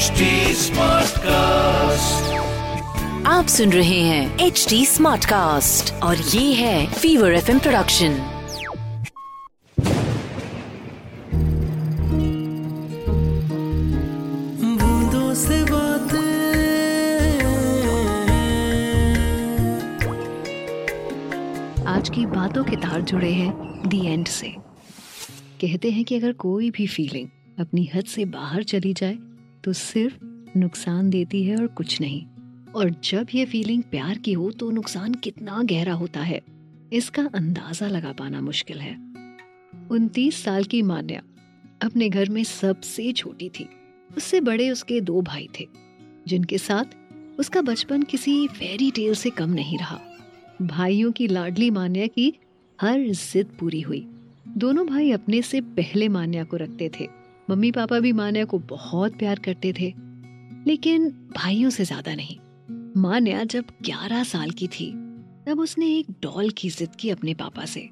HD Smartcast. आप सुन रहे हैं एच डी स्मार्ट कास्ट और ये है फीवर एफ़ प्रोडक्शन बूंदों से बातें आज की बातों के तार जुड़े हैं दी एंड से कहते हैं कि अगर कोई भी फीलिंग अपनी हद से बाहर चली जाए तो सिर्फ़ नुकसान देती है और कुछ नहीं। और जब ये फीलिंग प्यार की हो तो नुकसान कितना गहरा होता है। इसका अंदाज़ा लगा पाना मुश्किल है। उनतीस साल की मान्या अपने घर में सबसे छोटी थी। उससे बड़े उसके दो भाई थे, जिनके साथ उसका बचपन किसी फेरी टेल से कम नहीं रहा। भाइयों की लाडली मान्या की हर जिद पूरी हुई। दोनों भाई अपने से पहले मान्या को रखते थे। मम्मी पापा भी मान्या को बहुत प्यार करते थे, लेकिन भाइयों से ज़्यादा नहीं। मान्या जब 11 साल की थी, तब उसने एक डॉल की जिद की अपने पापा से।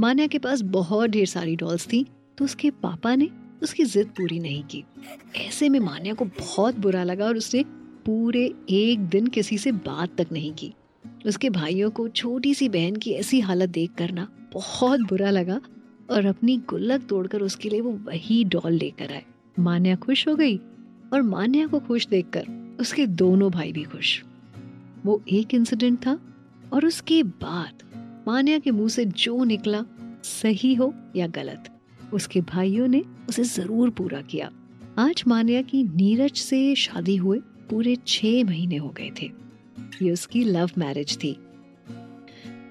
मान्या के पास बहुत ढेर सारी डॉल्स थी तो उसके पापा ने उसकी जिद पूरी नहीं की। ऐसे में मान्या को बहुत बुरा लगा और उसने पूरे एक दिन किसी से बात तक नहीं की। उसके भाइयों को छोटी सी बहन की ऐसी हालत देख करना बहुत बुरा लगा और अपनी गुल्लक तोड़कर उसके लिए वो वही डॉल लेकर आए। मान्या खुश हो गई और मान्या को खुश देखकर उसके दोनों भाई भी खुश। वो एक इंसिडेंट था और उसके बाद मान्या के मुँह से जो निकला, सही हो या गलत, उसके भाइयों ने उसे ज़रूर पूरा किया। आज मान्या की नीरज से शादी हुए पूरे छह महीने हो गए थे। ये उसकी लव मैरिज थी।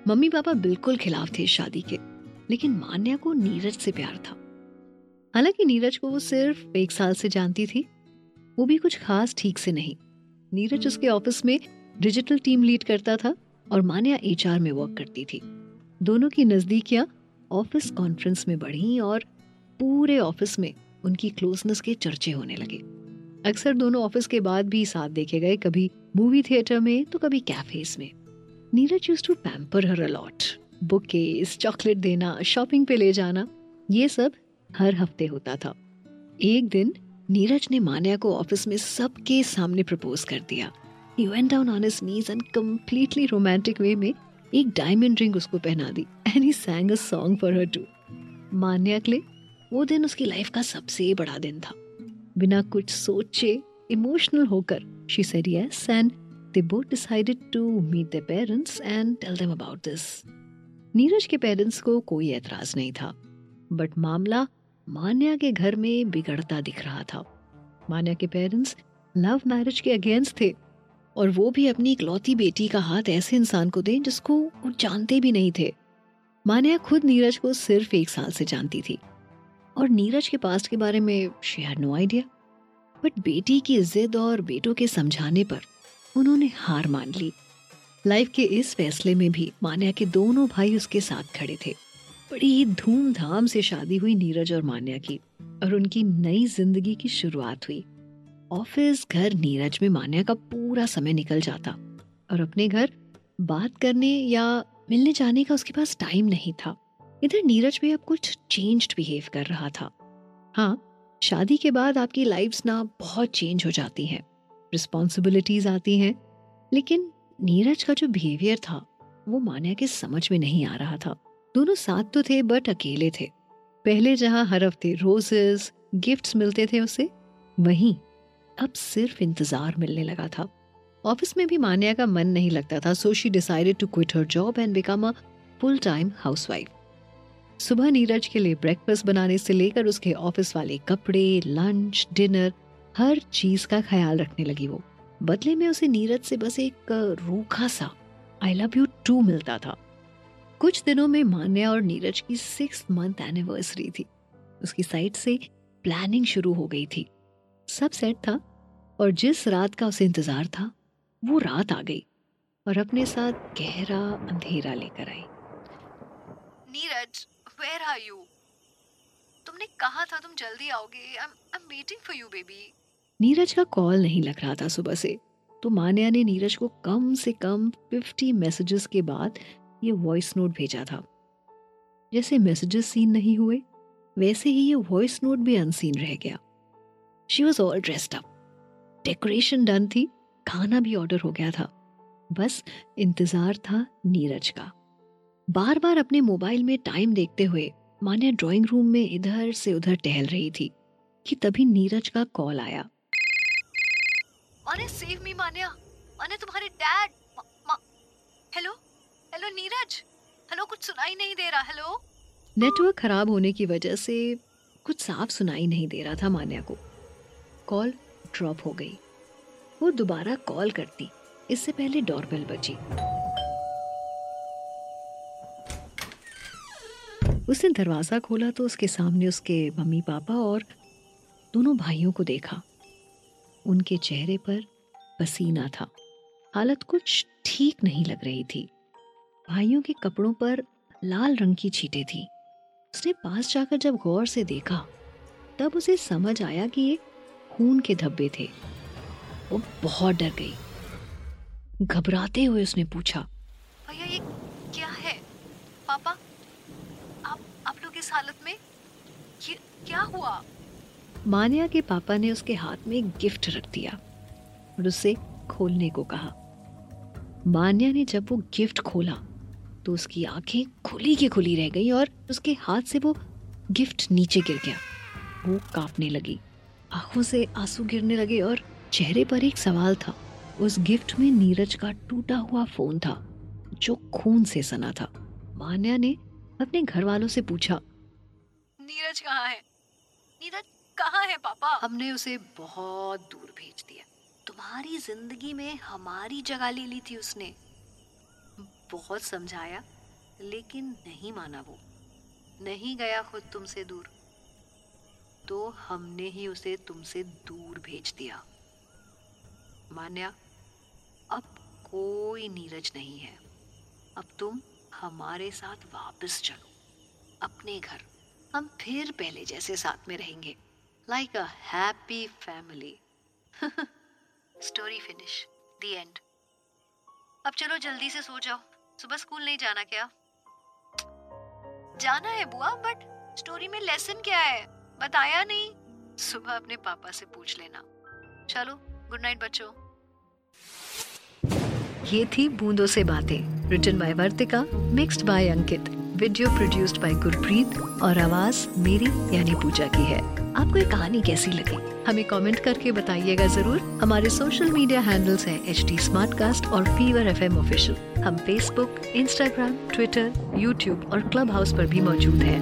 मम्मी पापा बिल्कुल खिलाफ थे शादी के। लेकिन मान्या को नीरज से प्यार था। हालाँकि नीरज को वो सिर्फ़ एक साल से जानती थी, वो भी कुछ खास ठीक से नहीं। नीरज उसके ऑफ़िस में डिजिटल टीम लीड करता था और मान्या एचआर में वर्क करती थी। दोनों की नजदीकियाँ ऑफ़िस कॉन्फ्रेंस में बढ़ी और पूरे ऑफ़िस में उनकी क्लोजनेस के चर्चे होने लगे। अक्सर दोनों ऑफ़िस के बाद भी साथ देखे गए, कभी मूवी थिएटर में तो कभी कैफेज में। Neeraj used to pamper her a lot bouquets chocolate देना शॉपिंग पे ले जाना ये सब हर हफ़्ते होता था एक दिन नीरज ने मान्या को ऑफ़िस में सबके सामने प्रपोज कर दिया He went down on his knees and completely romantic way में एक डायमंड रिंग उसको पहना दी and he sang a song for her too. Manya के लिए वो दिन उसकी लाइफ का सबसे बड़ा दिन था बिना कुछ सोचे इमोशनल होकर she said yes and they both decided to meet their parents and tell them about this. Neeraj के पेरेंट्स को कोई एतराज़ नहीं था। बट मामला मान्या के घर में बिगड़ता दिख रहा था। मान्या के पेरेंट्स लव मैरिज के अगेंस्ट थे और वो भी अपनी इकलौती बेटी का हाथ ऐसे इंसान को दें जिसको वो जानते भी नहीं थे। मान्या खुद नीरज को सिर्फ़ एक साल से जानती थी और नीरज के पास्ट के बारे में she had no idea but बेटी की जिद और बेटों के समझाने पर उन्होंने हार मान ली। लाइफ के इस फैसले में भी मान्या के दोनों भाई उसके साथ खड़े थे। बड़ी ही धूमधाम से शादी हुई नीरज और मान्या की, और उनकी नई ज़िंदगी की शुरुआत हुई। ऑफ़िस, घर, नीरज में मान्या का पूरा समय निकल जाता, और अपने घर बात करने या मिलने जाने का उसके पास टाइम नहीं था। इधर नीरज भी अब कुछ चेंज्ड बिहेव कर रहा था। हाँ शादी के बाद आपकी लाइफ्स ना बहुत चेंज हो जाती हैं। रिस्पॉन्सिबिलिटीज आती हैं, लेकिन नीरज का जो बिहेवियर था, वो मान्या के समझ में नहीं आ रहा था। दोनों साथ तो थे बट अकेले थे। पहले जहाँ हर हफ़्ते रोजेस गिफ्ट्स मिलते थे उसे, वहीं अब सिर्फ़ इंतज़ार मिलने लगा था। ऑफ़िस में भी मान्या का मन नहीं लगता था so she decided to quit her job and become a full time housewife सुबह नीरज के लिए ब्रेकफास्ट बनाने से लेकर उसके ऑफ़िस वाले कपड़े लंच डिनर हर चीज़ का ख्याल रखने लगी वो। बदले में उसे नीरज से बस एक रूखा सा आई लव यू टू मिलता था। कुछ दिनों में मान्या और नीरज की सिक्स मंथ एनिवर्सरी थी। उसकी साइड से प्लानिंग शुरू हो गई थी। सब सेट था और जिस रात का उसे इंतज़ार था, वो रात आ गई और अपने साथ गहरा अंधेरा लेकर आई। नीरज वेयर आर यू तुमने कहा था तुम जल्दी आओगे। I am waiting for you baby Neeraj का कॉल नहीं लग रहा था सुबह से। तो मान्या ने नीरज को कम से कम 50 मैसेजेस के बाद ये वॉइस नोट भेजा था। जैसे मैसेजेस सीन नहीं हुए, वैसे ही ये वॉइस नोट भी अनसीन रह गया। She was all dressed up decoration done थी, खाना भी ऑर्डर हो गया था। बस इंतज़ार था नीरज का। बार बार अपने मोबाइल में टाइम देखते हुए मान्या ड्राइंग रूम में इधर से उधर टहल रही थी कि तभी नीरज का कॉल आया। अरे सेव मी मान्या। अरे तुम्हारे dad hello hello Neeraj? Hello कुछ सुनाई नहीं दे रहा हेलो नेटवर्क खराब होने की वजह से कुछ साफ़ सुनाई नहीं दे रहा था मान्या को। कॉल ड्रॉप हो गई। वो दोबारा कॉल करती। इससे पहले डोरबेल बजी। उसने दरवाज़ा खोला तो उसके सामने उसके मम्मी पापा और दोनों भाइयों को देखा। उनके चेहरे पर पसीना था। हालत कुछ ठीक नहीं लग रही थी। भाइयों के कपड़ों पर लाल रंग की छींटे थी। उसने पास जाकर जब गौर से देखा, तब उसे समझ आया कि ये खून के धब्बे थे। वो बहुत डर गई। घबराते हुए उसने पूछा, भैया, ये क्या है? पापा, आप आप लोग इस हालत में? ये क्या हुआ? मान्या के पापा ने उसके हाथ में एक गिफ्ट रख दिया और उसे खोलने को कहा। मान्या ने जब वो गिफ्ट खोला तो उसकी आँखें खुली की खुली रह गई और उसके हाथ से वो गिफ्ट नीचे गिर गया। वो कांपने लगी, आँखों से आँसू गिरने लगे और चेहरे पर एक सवाल था। उस गिफ्ट में नीरज का टूटा हुआ फ़ोन था, जो खून से सना था। मान्या ने अपने घर वालों से पूछा, नीरज कहाँ है? नीरज कहाँ है पापा? हमने उसे बहुत दूर भेज दिया। तुम्हारी ज़िंदगी में हमारी जगह ले ली थी उसने। बहुत समझाया, लेकिन नहीं माना वो। नहीं गया खुद तुमसे दूर। तो हमने ही उसे तुमसे दूर भेज दिया। मान्या, अब कोई नीरज नहीं है। अब तुम हमारे साथ वापस चलो। अपने घर। हम फिर पहले जैसे साथ में रहेंगे। Like a happy family story finish the end अब चलो जल्दी से सो जाओ। सुबह स्कूल नहीं जाना क्या? जाना है बुआ बट स्टोरी में लेसन क्या है? बताया नहीं। सुबह अपने पापा से पूछ लेना। चलो गुड नाइट बच्चों। ये थी बूंदों से बातें written by Vartika mixed by Ankit. Video produced by Gurpreet और आवाज़ मेरी यानी पूजा की है। आपको ये कहानी कैसी लगी? हमें कमेंट करके बताइएगा ज़रूर। हमारे सोशल मीडिया हैंडल्स हैं एच टी और फीवर एफ़ एम ऑफिशियल हम फेसबुक इंस्टाग्राम ट्विटर यूट्यूब और क्लब हाउस पर भी मौजूद हैं।